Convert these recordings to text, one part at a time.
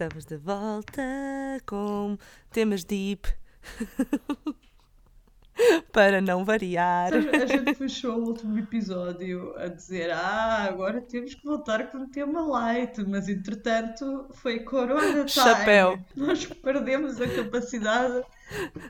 Estamos de volta com temas deep. Para não variar. A gente fechou o último episódio a dizer: Ah, agora temos que voltar com um tema light, mas entretanto foi Corona Time. Chapéu. Nós perdemos a capacidade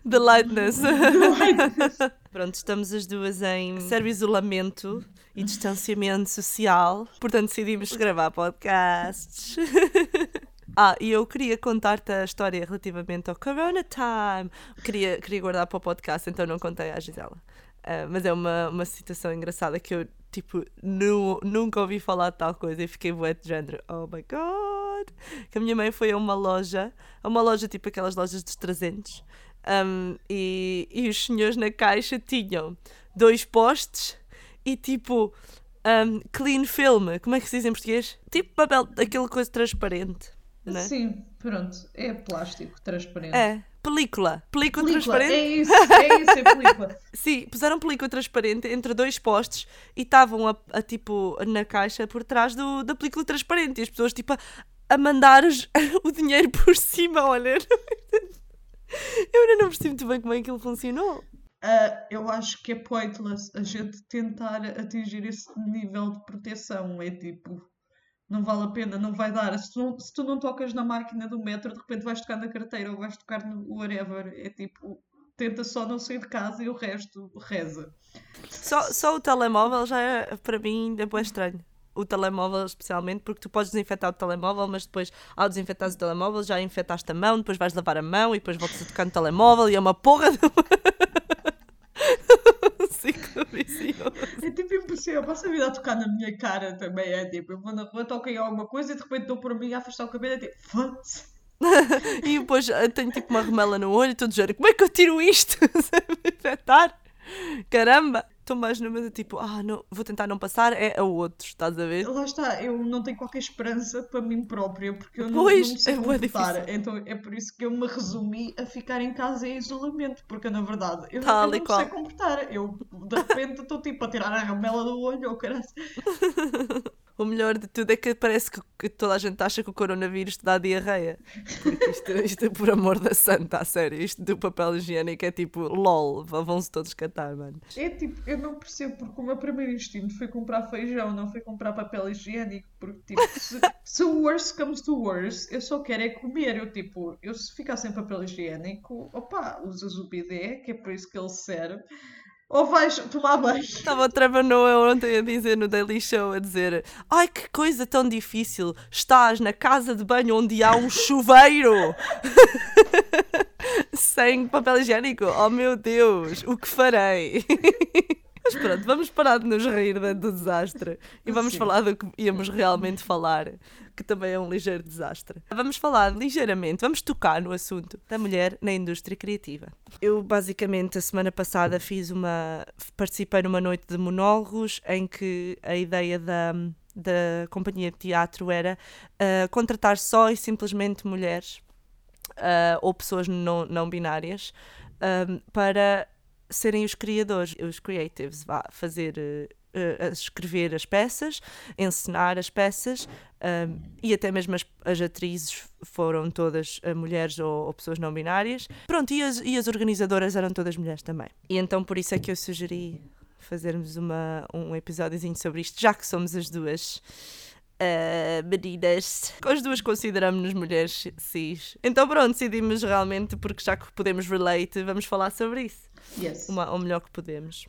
de lightness. lightness. Pronto, estamos as duas em sério isolamento e distanciamento social, portanto decidimos gravar podcasts. Ah, e eu queria contar-te a história relativamente ao Corona Time. Queria, queria guardar para o podcast, então não contei à Gisela. Uh, mas é uma, uma situação engraçada que eu, tipo, nu, nunca ouvi falar de tal coisa e fiquei bué de género. Oh my god! Que a minha mãe foi a uma loja, a uma loja tipo aquelas lojas dos 300, um, e, e os senhores na caixa tinham dois postes e tipo. Um, clean film, como é que se diz em português? Tipo papel, aquele coisa transparente. Né? Sim, pronto. É plástico transparente. É, película. Película, película. transparente. É isso, é isso, é película. Sim, puseram película transparente entre dois postes e estavam a, a, tipo na caixa por trás do, da película transparente e as pessoas tipo a, a mandar os, o dinheiro por cima, olha. Eu ainda não percebi muito bem como é que ele funcionou. Uh, eu acho que é pointless a gente tentar atingir esse nível de proteção. É tipo, não vale a pena, não vai dar. Se tu se tu não tocas na máquina do metro, de repente vais tocar na carteira ou vais tocar no whatever. É tipo, tenta só não sair de casa e o resto reza. Só, só o telemóvel já é, para mim, ainda é estranho. O telemóvel, especialmente, porque tu podes desinfetar o telemóvel, mas depois, ao desinfetar o telemóvel, já infectaste a mão, depois vais lavar a mão e depois voltas a tocar no telemóvel e é uma porra de. ciclo vicioso. É tipo impossível. Passa a vida a tocar na minha cara também. É tipo, eu vou na rua, toco em alguma coisa e de repente dou por mim a afastar o cabelo. É tipo, foda-se. e depois tenho tipo uma remela no olho e estou a como é que eu tiro isto? Sem me infectar? Caramba! Estou mais numa de tipo, ah, não, vou tentar não passar, é a outros, estás a ver? Lá está, eu não tenho qualquer esperança para mim própria, porque eu não, pois, não me sei é comportar. Então é por isso que eu me resumi a ficar em casa em isolamento, porque na verdade eu, Tal eu não me sei comportar. Eu de repente estou tipo a tirar a ramela do olho ou caralho. O melhor de tudo é que parece que, toda a gente acha que o coronavírus te dá diarreia. Porque isto, isto é por amor da santa, a sério. Isto do papel higiênico é tipo, lol, vão-se todos catar, mano. É tipo, eu não percebo porque o meu primeiro instinto foi comprar feijão, não foi comprar papel higiênico. Porque, tipo, se, se o worst comes to worst, eu só quero é comer. Eu, tipo, eu se ficar sem papel higiênico, opá, usas o bidé, que é por isso que ele serve ou vais tomar banho? Estava o Trevor Noah ontem a dizer no Daily Show, a dizer Ai, que coisa tão difícil, estás na casa de banho onde há um chuveiro sem papel higiênico, oh meu Deus, o que farei? Mas pronto, vamos parar de nos rir do desastre e vamos Sim. falar do que íamos realmente falar, que também é um ligeiro desastre. Vamos falar ligeiramente, vamos tocar no assunto da mulher na indústria criativa. Eu, basicamente, a semana passada fiz uma. participei numa noite de monólogos em que a ideia da da companhia de teatro era uh, contratar só e simplesmente mulheres uh, ou pessoas não, não binárias uh, para serem os criadores, os creatives, vá, fazer, uh, escrever as peças, encenar as peças um, e até mesmo as, as, atrizes foram todas uh, mulheres ou, ou, pessoas não binárias. Pronto, e as, e as organizadoras eram todas mulheres também. E então por isso é que eu sugeri fazermos uma, um episódiozinho sobre isto, já que somos as duas uh, meninas. As duas consideramos-nos mulheres cis. Então pronto, decidimos realmente, porque já que podemos relate, vamos falar sobre isso. Yes. Uma, o melhor que podemos.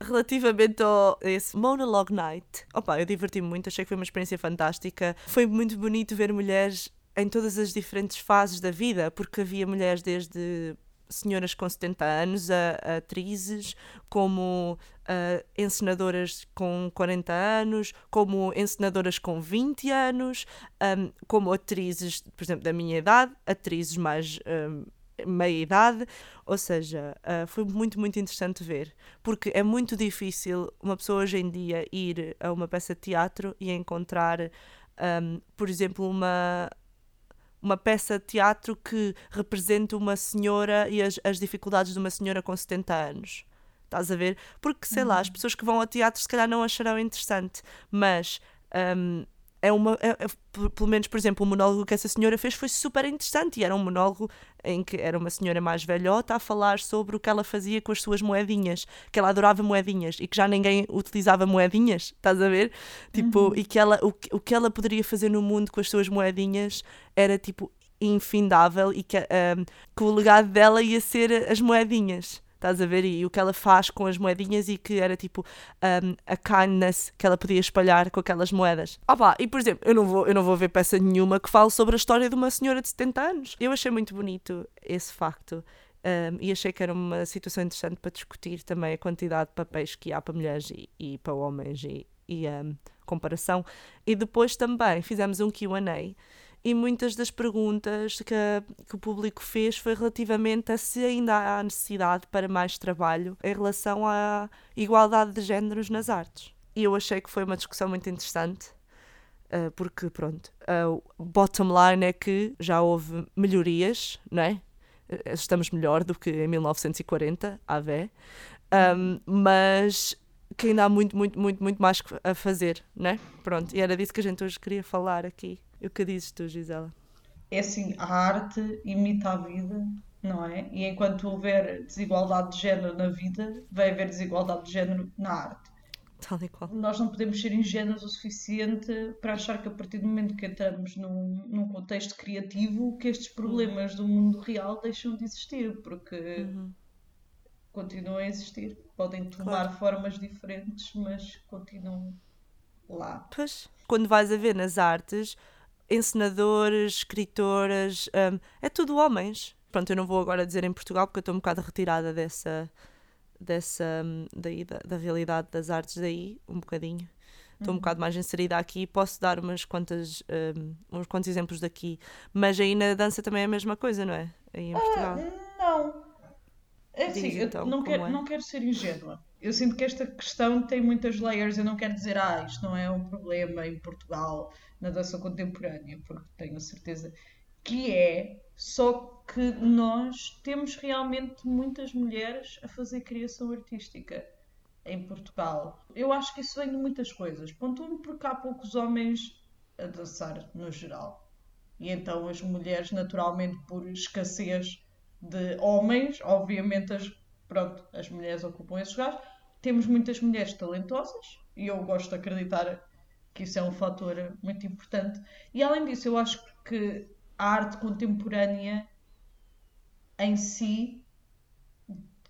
Relativamente a esse Monologue Night, opa, eu diverti-me muito, achei que foi uma experiência fantástica. Foi muito bonito ver mulheres em todas as diferentes fases da vida, porque havia mulheres desde senhoras com 70 anos, a, a atrizes, como uh, encenadoras com 40 anos, como encenadoras com 20 anos, um, como atrizes, por exemplo, da minha idade, atrizes mais. Um, meia idade, ou seja, uh, foi muito, muito interessante ver, porque é muito difícil uma pessoa hoje em dia ir a uma peça de teatro e encontrar, um, por exemplo, uma, uma peça de teatro que represente uma senhora e as, as dificuldades de uma senhora com 70 anos. Estás a ver? Porque, sei uhum. lá, as uhum. pessoas que vão ao teatro se calhar não acharão interessante, mas um, é uma. É, é, pelo menos, por exemplo, o monólogo que essa senhora fez foi super interessante e era um monólogo em que era uma senhora mais velhota a falar sobre o que ela fazia com as suas moedinhas, que ela adorava moedinhas e que já ninguém utilizava moedinhas, estás a ver? Tipo, uhum. e que ela, o, o que ela poderia fazer no mundo com as suas moedinhas era tipo infindável e que, um, que o legado dela ia ser as moedinhas. Estás a ver? E o que ela faz com as moedinhas e que era tipo um, a kindness que ela podia espalhar com aquelas moedas. Opa, e por exemplo, eu não, vou, eu não vou ver peça nenhuma que fale sobre a história de uma senhora de 70 anos. Eu achei muito bonito esse facto. Um, e achei que era uma situação interessante para discutir também a quantidade de papéis que há para mulheres e, e para homens e, e um, comparação. E depois também fizemos um QA e muitas das perguntas que, que, o público fez foi relativamente a se ainda há necessidade para mais trabalho em relação à igualdade de géneros nas artes. E eu achei que foi uma discussão muito interessante, uh, porque, pronto, uh, o bottom line é que já houve melhorias, não é? Eh, estamos melhor do que em 1940, a um, mas que ainda há muito, muito, muito, muito mais a fazer, né? Pronto, e era disso que a gente hoje queria falar aqui. O que dizes tu, Gisela? É assim, a arte imita a vida, não é? E enquanto houver desigualdade de género na vida, vai haver desigualdade de género na arte. Tal e qual. Nós não podemos ser ingênuos o suficiente para achar que a partir do momento que entramos num, num contexto criativo, que estes problemas do mundo real deixam de existir, porque uhum. continuam a existir. Podem tomar claro. formas diferentes, mas continuam lá. Pois, quando vais a ver nas artes, encenadores, escritoras, um, é tudo homens. Pronto, eu não vou agora dizer em Portugal porque eu estou um bocado retirada dessa, dessa um, daí, da, da, realidade das artes daí, um bocadinho. Estou um uhum. bocado mais inserida aqui posso dar umas quantas, um, uns quantos exemplos daqui. Mas aí na dança também é a mesma coisa, não é? Aí em Portugal. Ah, não. É assim, Diz, então, eu não quero, é? não quero ser ingênua. Eu sinto que esta questão tem muitas layers. Eu não quero dizer, ah, isto não é um problema em Portugal na dança contemporânea, porque tenho a certeza que é, só que nós temos realmente muitas mulheres a fazer criação artística em Portugal. Eu acho que isso vem de muitas coisas. Ponto um, porque há poucos homens a dançar no geral. E então as mulheres, naturalmente, por escassez de homens, obviamente as, pronto, as mulheres ocupam esses lugares. Temos muitas mulheres talentosas e eu gosto de acreditar que isso é um fator muito importante. E além disso, eu acho que a arte contemporânea em si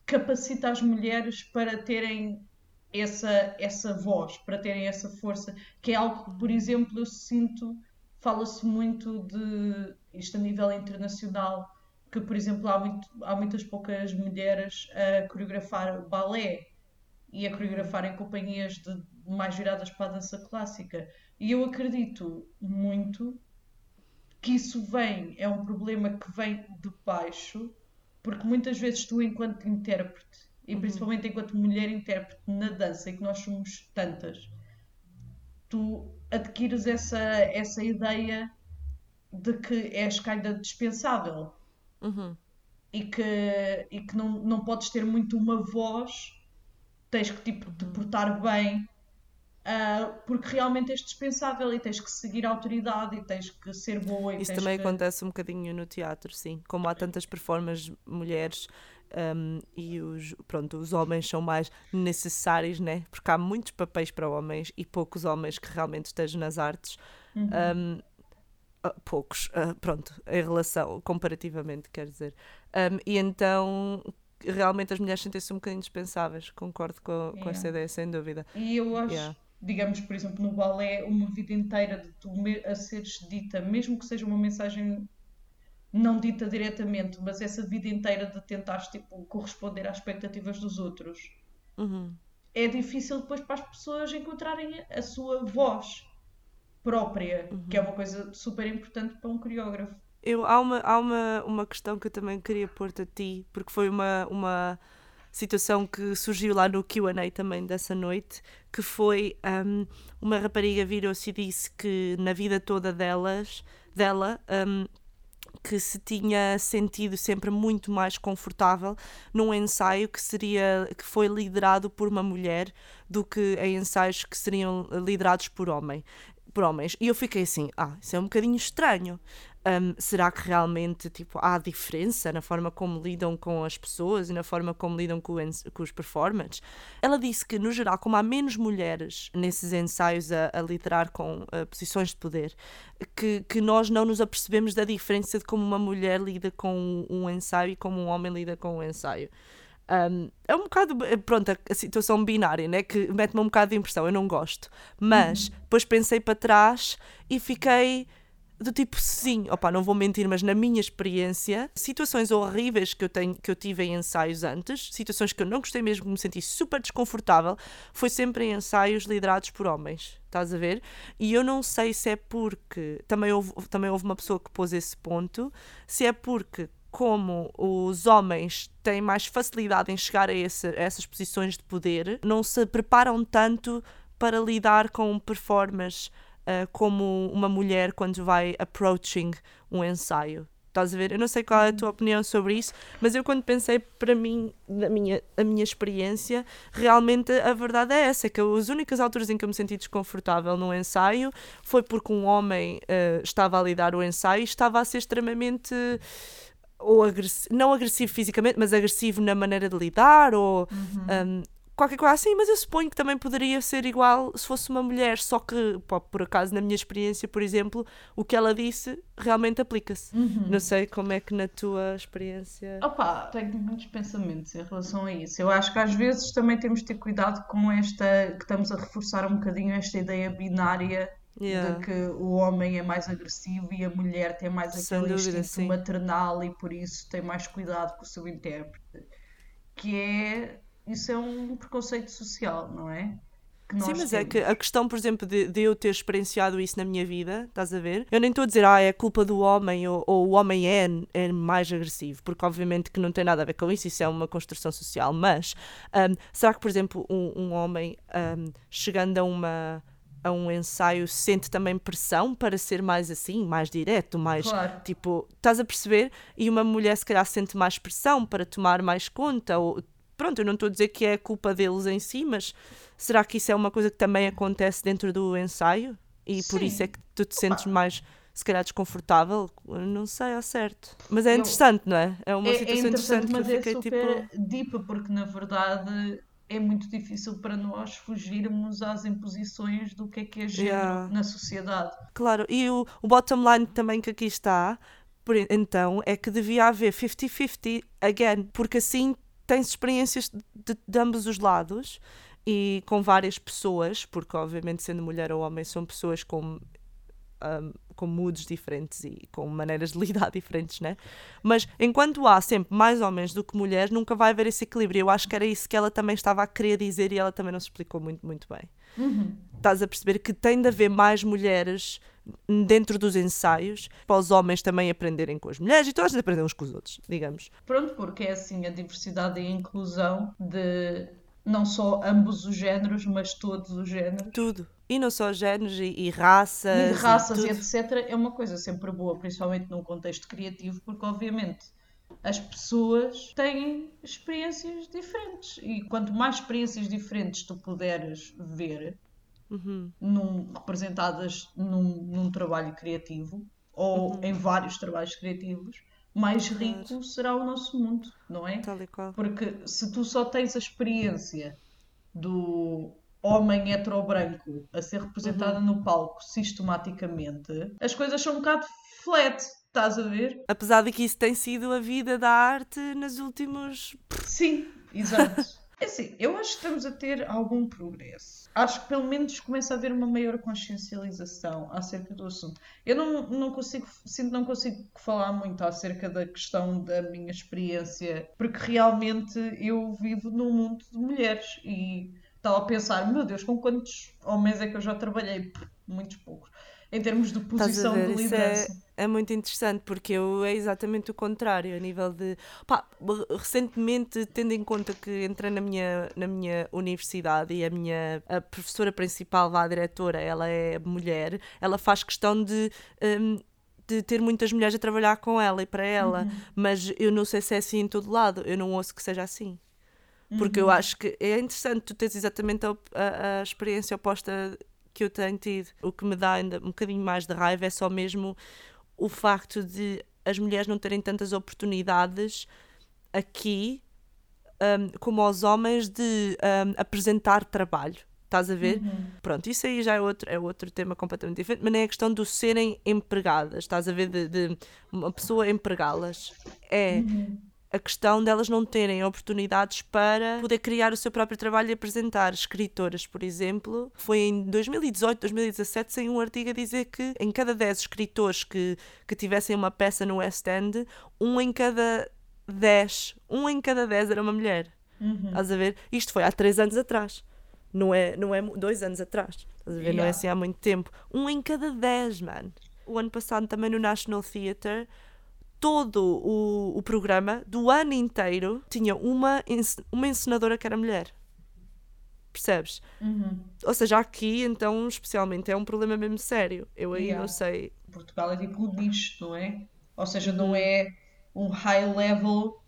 capacita as mulheres para terem essa, essa voz, para terem essa força, que é algo que, por exemplo, eu sinto, fala-se muito de isto a nível internacional, que, por exemplo, há, muito, há muitas poucas mulheres a coreografar balé e a coreografar em companhias de mais viradas para a dança clássica. E eu acredito muito que isso vem, é um problema que vem de baixo, porque muitas vezes tu, enquanto intérprete, e uhum. principalmente enquanto mulher intérprete na dança, e que nós somos tantas, tu adquires essa, essa ideia de que és kinda dispensável. Uhum. E que, e que não, não podes ter muito uma voz, tens que tipo, te portar bem, Uh, porque realmente és dispensável e tens que seguir a autoridade e tens que ser boa. Isso também que... acontece um bocadinho no teatro, sim. Como há tantas performances mulheres um, e os, pronto, os homens são mais necessários, né? Porque há muitos papéis para homens e poucos homens que realmente estejam nas artes. Uhum. Um, uh, poucos, uh, pronto, em relação, comparativamente, quer dizer. Um, e então realmente as mulheres sentem-se um bocadinho dispensáveis, concordo com, yeah. com essa ideia, sem dúvida. E eu acho, yeah digamos, por exemplo, no balé, uma vida inteira de tu a seres dita, mesmo que seja uma mensagem não dita diretamente, mas essa vida inteira de tentares tipo, corresponder às expectativas dos outros. Uhum. É difícil depois para as pessoas encontrarem a sua voz própria, uhum. que é uma coisa super importante para um coreógrafo. Eu, há uma, há uma, uma questão que eu também queria pôr-te a ti, porque foi uma, uma situação que surgiu lá no QA também dessa noite, que foi um, uma rapariga virou-se e disse que na vida toda delas, dela, um, que se tinha sentido sempre muito mais confortável num ensaio que seria que foi liderado por uma mulher do que em ensaios que seriam liderados por homem por homens. E eu fiquei assim, ah, isso é um bocadinho estranho. Um, será que realmente tipo, há diferença na forma como lidam com as pessoas e na forma como lidam com, com os performers? Ela disse que, no geral, como há menos mulheres nesses ensaios a, a liderar com uh, posições de poder, que, que nós não nos apercebemos da diferença de como uma mulher lida com um ensaio e como um homem lida com um ensaio. Um, é um bocado, eh, pronto, a, a situação binária, né? Que mete-me um bocado de impressão, eu não gosto. Mas uhum. depois pensei para trás e fiquei do tipo, sim, opa, não vou mentir, mas na minha experiência, situações horríveis que eu, tenho, que eu tive em ensaios antes, situações que eu não gostei mesmo, me senti super desconfortável, foi sempre em ensaios liderados por homens, estás a ver? E eu não sei se é porque, também houve, também houve uma pessoa que pôs esse ponto, se é porque como os homens têm mais facilidade em chegar a, esse, a essas posições de poder, não se preparam tanto para lidar com performance uh, como uma mulher quando vai approaching um ensaio. Estás a ver? Eu não sei qual é a tua opinião sobre isso, mas eu quando pensei para mim, na minha, a minha experiência, realmente a verdade é essa, que as únicas alturas em que eu me senti desconfortável no ensaio foi porque um homem uh, estava a lidar o ensaio e estava a ser extremamente ou agressivo, não agressivo fisicamente, mas agressivo na maneira de lidar, ou uhum. um, qualquer coisa assim, mas eu suponho que também poderia ser igual se fosse uma mulher, só que, pô, por acaso, na minha experiência, por exemplo, o que ela disse realmente aplica-se. Uhum. Não sei como é que na tua experiência. Opa, tenho muitos pensamentos em relação a isso. Eu acho que às vezes também temos de ter cuidado com esta, que estamos a reforçar um bocadinho esta ideia binária Yeah. de que o homem é mais agressivo e a mulher tem mais aquele dúvida, instinto sim. maternal e por isso tem mais cuidado com o seu intérprete. Que é. Isso é um preconceito social, não é? Sim, mas temos. é que a questão, por exemplo, de, de, eu ter experienciado isso na minha vida, estás a ver? Eu nem estou a dizer, ah, é culpa do homem ou, ou, o homem é, é mais agressivo, porque obviamente que não tem nada a ver com isso, isso é uma construção social. Mas um, será que, por exemplo, um, um homem um, chegando a uma a um ensaio sente também pressão para ser mais assim, mais direto, mais claro. tipo, estás a perceber? E uma mulher se calhar sente mais pressão para tomar mais conta ou pronto, eu não estou a dizer que é culpa deles em si, mas será que isso é uma coisa que também acontece dentro do ensaio? E Sim. por isso é que tu te sentes mais se calhar desconfortável, não sei ao certo. Mas é interessante, não é? É uma é, situação é interessante, interessante mas que eu fiquei é super tipo. deep, porque na verdade é muito difícil para nós fugirmos às imposições do que é que é género yeah. na sociedade. Claro, e o, o bottom line também que aqui está, por, então, é que devia haver 50-50 again, porque assim tens experiências de, de ambos os lados e com várias pessoas, porque obviamente sendo mulher ou homem são pessoas com um, com moods diferentes e com maneiras de lidar diferentes, né? Mas enquanto há sempre mais homens do que mulheres, nunca vai haver esse equilíbrio. Eu acho que era isso que ela também estava a querer dizer e ela também não se explicou muito, muito bem. Uhum. Estás a perceber que tem de haver mais mulheres dentro dos ensaios para os homens também aprenderem com as mulheres e todos aprendem uns com os outros, digamos. Pronto, porque é assim a diversidade e a inclusão de não só ambos os géneros, mas todos os géneros. Tudo. E não só géneros e, e raças. E raças e, e etc. É uma coisa sempre boa, principalmente num contexto criativo, porque obviamente as pessoas têm experiências diferentes. E quanto mais experiências diferentes tu puderes ver, uhum. num, representadas num, num, trabalho criativo, ou uhum. em vários trabalhos criativos, mais rico será o nosso mundo, não é? Porque se tu só tens a experiência do homem hetero-branco a ser representada uhum. no palco sistematicamente, as coisas são um bocado flat, estás a ver? Apesar de que isso tem sido a vida da arte nos últimos. Sim, exato. É assim, eu acho que estamos a ter algum progresso. Acho que pelo menos começa a haver uma maior consciencialização acerca do assunto. Eu não, não consigo, sinto não consigo falar muito acerca da questão da minha experiência, porque realmente eu vivo num mundo de mulheres e estava a pensar, meu Deus, com quantos homens é que eu já trabalhei? Muitos poucos em termos de posição de liderança. É, é, muito interessante porque eu é exatamente o contrário, a nível de. Pá, recentemente, tendo em conta que entrei na minha, na minha universidade e a minha a professora principal, a diretora, ela é mulher, ela faz questão de. Um, de ter muitas mulheres a trabalhar com ela e para ela, uhum. mas eu não sei se é assim em todo lado, eu não ouço que seja assim. Porque uhum. eu acho que é interessante tu teres exatamente a, a, a experiência oposta que eu tenho tido. O que me dá ainda um bocadinho mais de raiva é só mesmo o facto de as mulheres não terem tantas oportunidades aqui um, como aos homens de um, apresentar trabalho. Estás a ver? Uhum. Pronto, isso aí já é outro, é outro tema completamente diferente, mas nem é questão de serem empregadas, estás a ver? De, de uma pessoa empregá-las. É Uhum. A questão delas não terem oportunidades para poder criar o seu próprio trabalho e apresentar. Escritoras, por exemplo, foi em 2018, 2017, saiu um artigo a dizer que em cada 10 escritores que, que tivessem uma peça no West End, um em cada 10, um em cada 10 era uma mulher. Uhum. Estás a ver? Isto foi há 3 anos atrás. Não é, não é dois anos atrás. Estás a ver? Não é Yeah. assim há muito tempo. Um em cada 10, mano. O ano passado também no National Theatre todo o, o programa do ano inteiro tinha uma, uma encenadora que era mulher. Percebes? Uhum. Ou seja, aqui, então, especialmente, é um problema mesmo sério. Eu aí Yeah. não sei. Portugal é tipo um nicho, não é? Ou seja, Uhum. não é um high level,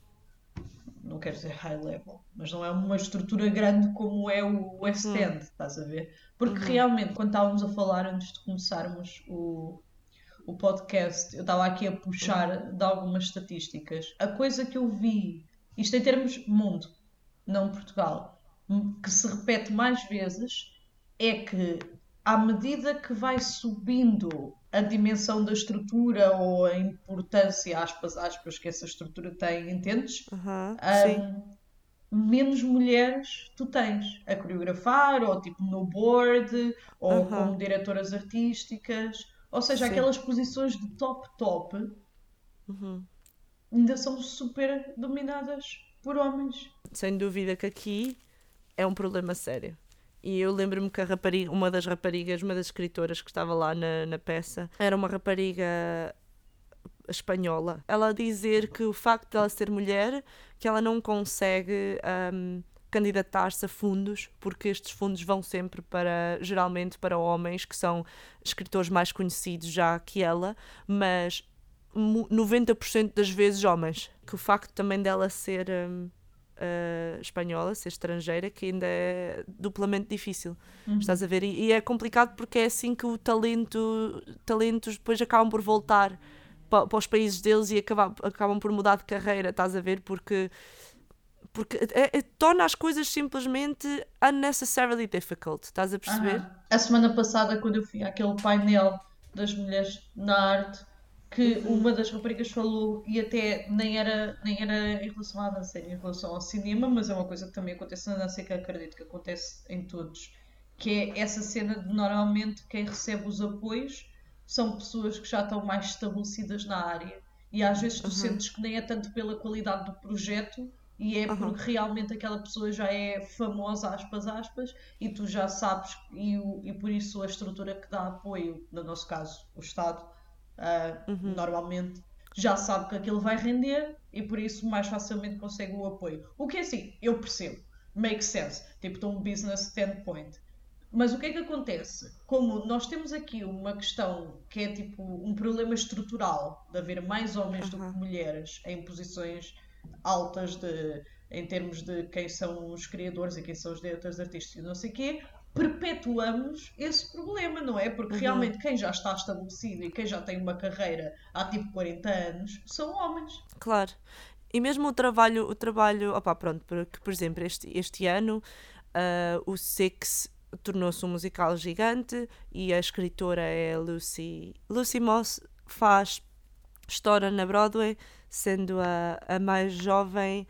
não quero dizer high level, mas não é uma estrutura grande como é o West Uhum. End, estás a ver? Porque realmente, quando estávamos a falar antes de começarmos o, o podcast, eu estava aqui a puxar Uhum. de algumas estatísticas. A coisa que eu vi, isto em termos mundo, não Portugal, m- que se repete mais vezes, é que à medida que vai subindo a dimensão da estrutura ou a importância, aspas, aspas, que essa estrutura tem, entendes? Ah, sim. menos mulheres tu tens a coreografar, ou tipo no board, ou Aham. como diretoras artísticas. Ou seja, Sim. aquelas posições de top top Uhum. ainda são super dominadas por homens. Sem dúvida que aqui é um problema sério. E eu lembro-me que a rapariga, uma das raparigas, uma das escritoras que estava lá na, na peça, era uma rapariga espanhola. Ela a dizer que o facto de ela ser mulher, que ela não consegue hum, candidatar-se a fundos, porque estes fundos vão sempre para, geralmente, para homens que são escritores mais conhecidos já que ela, mas mu- 90% das vezes homens. Que o facto também dela ser hum, uh, espanhola, ser estrangeira, que ainda é duplamente difícil. Estás a ver? E, e é complicado porque é assim que o talento, talentos depois acabam por voltar pa- para, os países deles e acabam, acabam por mudar de carreira, estás a ver? Porque, porque é- é- torna as coisas simplesmente unnecessarily difficult, estás a perceber? Aham. A semana passada, quando eu fui àquele painel das mulheres na arte, que Uhum. uma das raparigas falou, e até nem era, nem era em relação à dança, em relação ao cinema, mas é uma coisa que também acontece na dança e que acredito que acontece em todos, que é essa cena de normalmente quem recebe os apoios são pessoas que já estão mais estabelecidas na área. E às vezes tu sentes que nem é tanto pela qualidade do projeto, e é Uhum. porque realmente aquela pessoa já é famosa, aspas, aspas, e tu já sabes, e, o- e por isso a estrutura que dá apoio, no nosso caso, o Estado, ah, normalmente já sabe que aquilo vai render e por isso mais facilmente consegue o apoio. O que é assim, eu percebo, makes sense, tipo de um business standpoint. Mas o que é que acontece? Como nós temos aqui uma questão que é tipo um problema estrutural de haver mais homens do que mulheres em posições altas de, em termos de quem são os criadores e quem são os diretores artísticos e não sei o quê, perpetuamos esse problema, não é? Porque realmente quem já está estabelecido e quem já tem uma carreira há tipo 40 anos são homens. Claro. E mesmo o trabalho, o trabalho, opá, pronto, porque, por exemplo, este, este ano ah, o Six tornou-se um musical gigante e a escritora é Lucy. Lucy Moss faz história na Broadway, sendo a, a mais jovem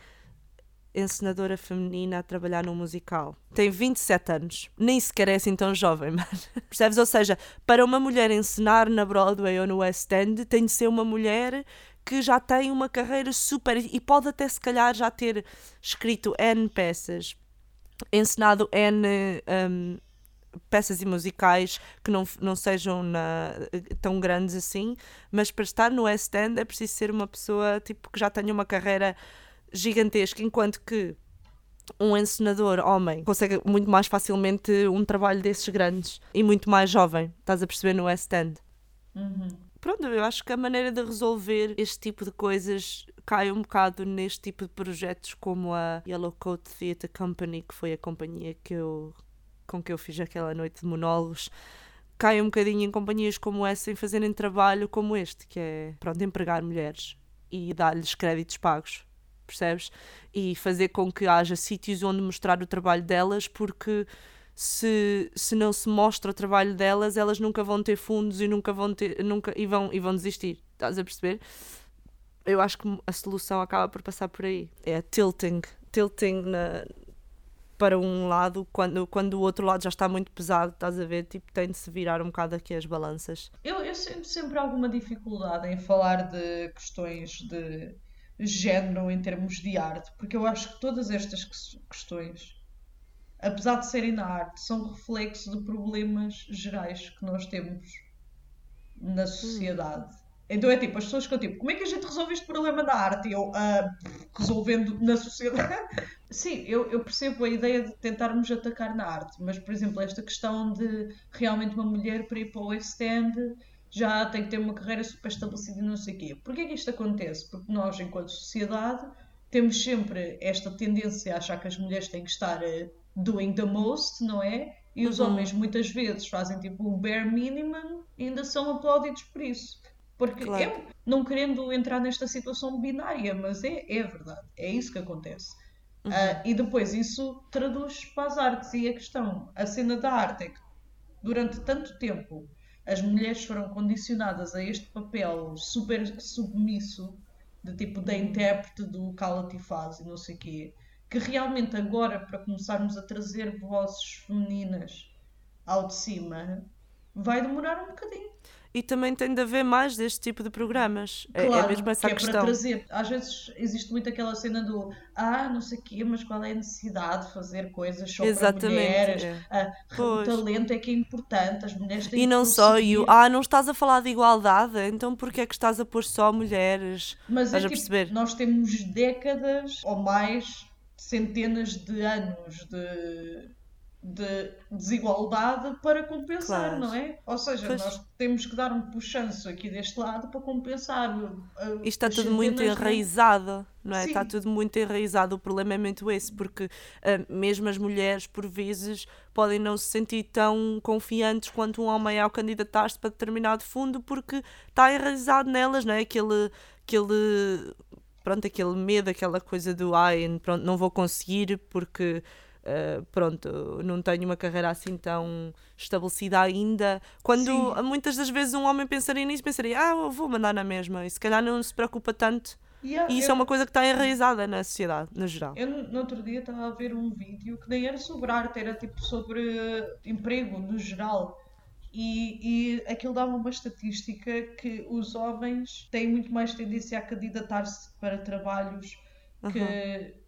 encenadora feminina a trabalhar num musical. Tem 27 anos. Nem sequer é assim tão jovem, mano. Percebes? Ou seja, para uma mulher encenar na Broadway ou no West End, tem de ser uma mulher que já tem uma carreira super. e pode até se calhar já ter escrito N peças, encenado N. um, peças e musicais que não, não sejam na- tão grandes assim, mas para estar no West End é preciso ser uma pessoa tipo, que já tenha uma carreira gigantesca, enquanto que um encenador homem consegue muito mais facilmente um trabalho desses grandes e muito mais jovem, estás a perceber no West End. Pronto, eu acho que a maneira de resolver este tipo de coisas cai um bocado neste tipo de projetos como a Yellow Coat Theatre Company, que foi a companhia que eu com que eu fiz aquela noite de monólogos caem um bocadinho em companhias como essa em fazerem trabalho como este, que é, pronto, empregar mulheres e dar-lhes créditos pagos, percebes? E fazer com que haja sítios onde mostrar o trabalho delas, porque se, se não se mostra o trabalho delas, elas nunca vão ter fundos e nunca vão ter, nunca, e vão, e vão desistir, estás a perceber? Eu acho que a solução acaba por passar por aí. É tilting, tilting na, para um lado quando, quando o outro lado já está muito pesado, estás a ver? Tipo, tem de se virar um bocado aqui as balanças. Eu, eu sinto sempre alguma dificuldade em falar de questões de género em termos de arte, porque eu acho que todas estas questões, apesar de serem na arte, são reflexo de problemas gerais que nós temos na sociedade. Hum. Então é tipo, as pessoas ficam tipo, como é que a gente resolve este problema na arte? E eu, uh, resolvendo na sociedade. Sim, eu, eu percebo a ideia de tentarmos atacar na arte, mas, por exemplo, esta questão de realmente uma mulher para ir para o West End já tem que ter uma carreira super estabelecida e não sei o quê. Porquê é que isto acontece? Porque nós, enquanto sociedade, temos sempre esta tendência a achar que as mulheres têm que estar uh, doing the most, não é? E os uhum. homens muitas vezes fazem tipo o bare minimum e ainda são aplaudidos por isso. Porque claro. Não querendo entrar nesta situação binária, mas é, é verdade, é isso que acontece. Uhum. Uh, e depois isso traduz para as artes. E a questão, a cena da arte é que durante tanto tempo as mulheres foram condicionadas a este papel super submisso, de tipo da intérprete do cala-te e faz e não sei o quê, que realmente agora, para começarmos a trazer vozes femininas ao de cima, vai demorar um bocadinho e também tem de haver mais deste tipo de programas. Claro, é, é mesmo essa que é questão. Para trazer. Às vezes existe muito aquela cena do ah, não sei o quê, mas qual é a necessidade de fazer coisas só Exatamente, para mulheres? É. Ah, o talento é que é importante, as mulheres têm E não só, e o, ah, não estás a falar de igualdade, então porquê é que estás a pôr só mulheres? Mas Estás é a tipo, perceber? nós temos décadas ou mais, centenas de anos de de desigualdade para compensar, claro. não é? Ou seja, pois. nós temos que dar um puxanço aqui deste lado para compensar. Isto está tudo muito enraizado, não é? Sim. Está tudo muito enraizado. O problema é muito esse, porque uh, mesmo as mulheres, por vezes, podem não se sentir tão confiantes quanto um homem ao candidatar-se para determinado fundo, porque está enraizado nelas, não é? Aquele. aquele pronto, aquele medo, aquela coisa do ai, pronto, não vou conseguir porque Uh, pronto, não tenho uma carreira assim tão estabelecida ainda. Quando Sim. muitas das vezes um homem pensaria nisso, pensaria, ah, vou mandar na mesma, e se calhar não se preocupa tanto. Yeah, e isso é eu... é uma coisa que está enraizada na sociedade, no geral. Eu no outro dia estava a ver um vídeo que nem era sobre arte, era tipo sobre emprego no geral. E, e aquilo dava uma estatística que os homens têm muito mais tendência a candidatar-se para trabalhos que, uhum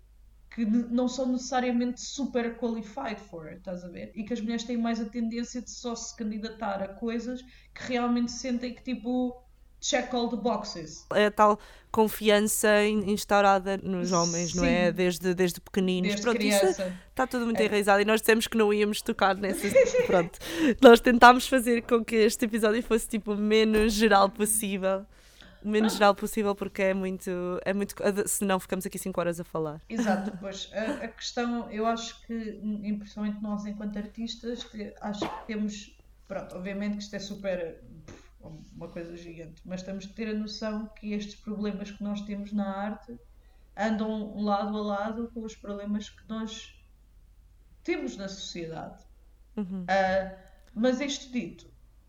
que não são necessariamente super qualified for, estás a ver? E que as mulheres têm mais a tendência de só se candidatar a coisas que realmente sentem que tipo check all the boxes. É a tal confiança instaurada nos homens, Sim. não é? Desde, desde pequeninos. Desde Pronto, criança. está tudo muito é. enraizado e nós dissemos que não íamos tocar nessas. Pronto. nós tentámos fazer com que este episódio fosse tipo o menos geral possível o menos geral possível porque é muito, é muito. Senão ficamos aqui 5 horas a falar. Exato, pois a, a, questão, eu acho que, principalmente nós enquanto artistas, acho que temos. Pronto, obviamente que isto é super. uma coisa gigante, mas temos que ter a noção que estes problemas que nós temos na arte andam lado a lado com os problemas que nós temos na sociedade. Uhum. Uh, mas isto dito,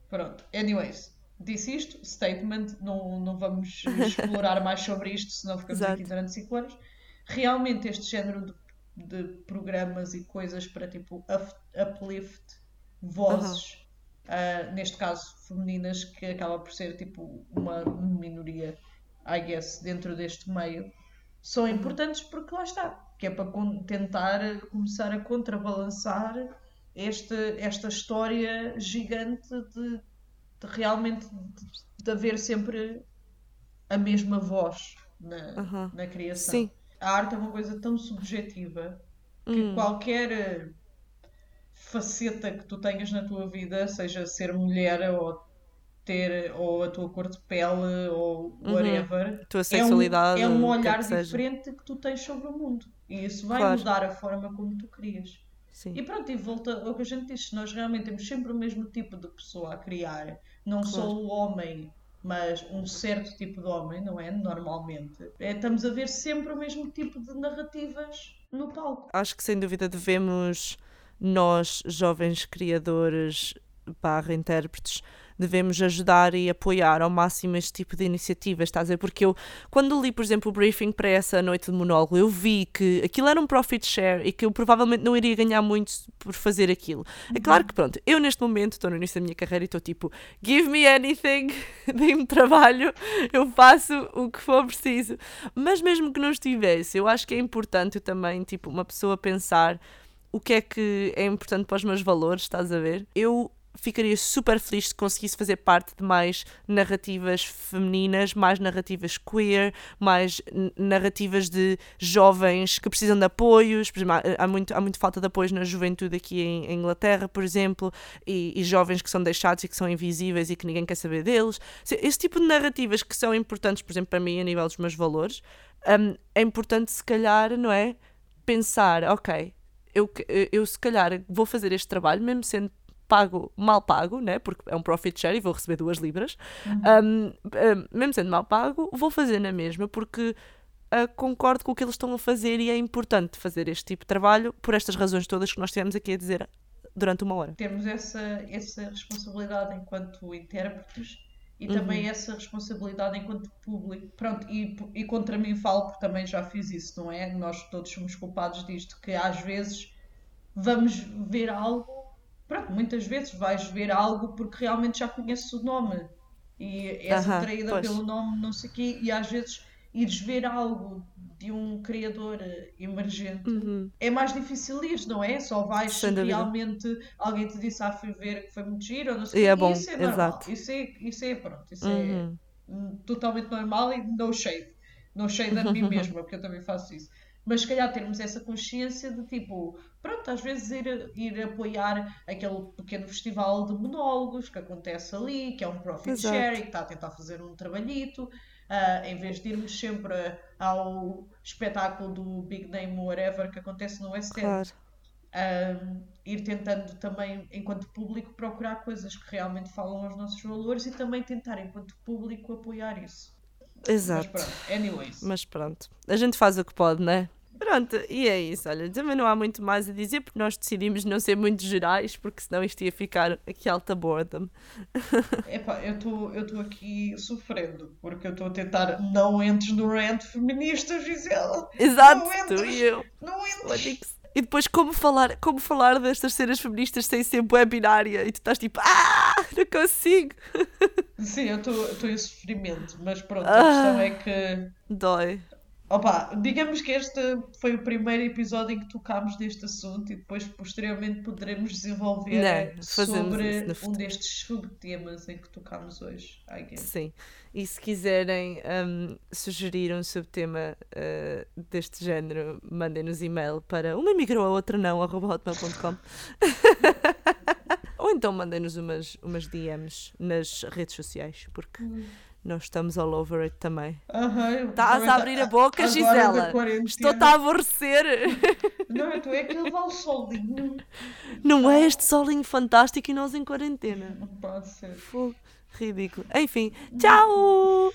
pronto, anyways, disse isto, statement, não, não vamos explorar mais sobre isto, senão ficamos Exato. aqui durante 5 anos. Realmente este género de, de, programas e coisas para tipo uplift vozes, uh, neste caso femininas, que acaba por ser tipo uma minoria, I guess, dentro deste meio, são importantes porque lá está, que é para tentar começar a contrabalançar este, esta história gigante de de realmente de, haver sempre a mesma voz na, uhum. na criação. Sim. A arte é uma coisa tão subjetiva que hum. qualquer eh, faceta que tu tenhas na tua vida, seja ser mulher ou ter ou a tua cor de pele ou uhum. whatever, uhum. tua sexualidade, é um, é um olhar que diferente que tu tens sobre o mundo. E isso vai claro. mudar a forma como tu crias. Sim. E pronto, e volta ao que a gente diz, se nós realmente temos sempre o mesmo tipo de pessoa a criar, não só Claro. o homem, mas um certo tipo de homem, não é? Normalmente, é, estamos a ver sempre o mesmo tipo de narrativas no palco. Acho que sem dúvida devemos, nós, jovens criadores barra intérpretes, devemos ajudar e apoiar ao máximo este tipo de iniciativas, estás a ver? Porque eu, quando li, por exemplo, o briefing para essa noite de monólogo, eu vi que aquilo era um profit share e que eu provavelmente não iria ganhar muito por fazer aquilo. É claro que, pronto, eu neste momento estou no início da minha carreira e estou tipo, give me anything, dê-me trabalho, eu faço o que for preciso. Mas mesmo que não estivesse, eu acho que é importante também, tipo, uma pessoa pensar o que é que é importante para os meus valores, estás a ver? Eu ficaria super feliz se conseguisse fazer parte de mais narrativas femininas, mais narrativas queer, mais narrativas de jovens que precisam de apoios. Por exemplo, há, muito, há muito falta de apoios na juventude aqui em, em Inglaterra, por exemplo, e, e jovens que são deixados e que são invisíveis e que ninguém quer saber deles. Se- Esse tipo de narrativas que são importantes, por exemplo, para mim, a nível dos meus valores, hum, é importante, se calhar, não é? Pensar, ok, eu, eu se calhar vou fazer este trabalho, mesmo sendo pago, mal pago, né? porque é um profit share e vou receber duas libras, um, um, mesmo sendo mal pago, vou fazer na mesma, porque uh, concordo com o que eles estão a fazer e é importante fazer este tipo de trabalho por estas razões todas que nós tivemos aqui a dizer durante uma hora. Temos essa, essa responsabilidade enquanto intérpretes e também essa responsabilidade enquanto público. Pronto, e, e contra mim falo porque também já fiz isso, não é? Nós todos somos culpados disto, que às vezes vamos ver algo, pronto, muitas vezes vais ver algo porque realmente já conheces o nome e és Aham, atraída pois. pelo nome, não sei o quê, e às vezes ires ver algo de um criador eh, emergente Uhum. é mais difícil ir, não é? Só vais Sem se dúvida. realmente alguém te disse, ah, fui ver que foi muito giro, ou não sei E o é quê. bom, isso é normal. exato. Isso é, isso é pronto, isso Uhum. é hum, totalmente normal e no shade. No shade a mim mesma, porque eu também faço isso. Mas se calhar termos essa consciência de tipo, pronto, às vezes ir, ir apoiar aquele pequeno festival de monólogos que acontece ali, que é um profit Exato. sharing, que está a tentar fazer um trabalhito, ah, em vez de irmos sempre ao espetáculo do Big Name Whatever que acontece no West End. Claro. Um, ir tentando também, enquanto público, procurar coisas que realmente falam aos nossos valores e também tentar, enquanto público, apoiar isso. Mas Exato. pronto, anyways. Mas pronto, a gente faz o que pode, né? Pronto, e é isso. Olha, também não há muito mais a dizer porque nós decidimos não ser muito gerais, porque senão isto ia ficar aqui alta boredom. Epá, eu estou aqui sofrendo, porque eu estou a tentar não entres no rant feminista, Gisela. Exato, Não tu entres. e eu. Não entres. E depois como falar, como falar destas cenas feministas sem ser webinária e tu estás tipo, ah, não consigo. Sim, eu estou em sofrimento, mas pronto, a Ah. questão é que Dói. Opa, digamos que este foi o primeiro episódio em que tocámos deste assunto e depois posteriormente poderemos desenvolver fazemos sobre um destes subtemas em que tocámos hoje. Sim. E se quiserem hum, sugerir um subtema uh, deste género, mandem-nos e-mail para uma migrou a outra não, arroba. Ou então mandem-nos umas, umas DMs nas redes sociais, porque nós estamos all over it também. Uhum, Estás a tá abrir a boca, Gisela. Estou-te a aborrecer. Não, tu é aquele o solinho. Não é este solinho fantástico e nós em quarentena. Não pode ser. Ridículo. Enfim, tchau!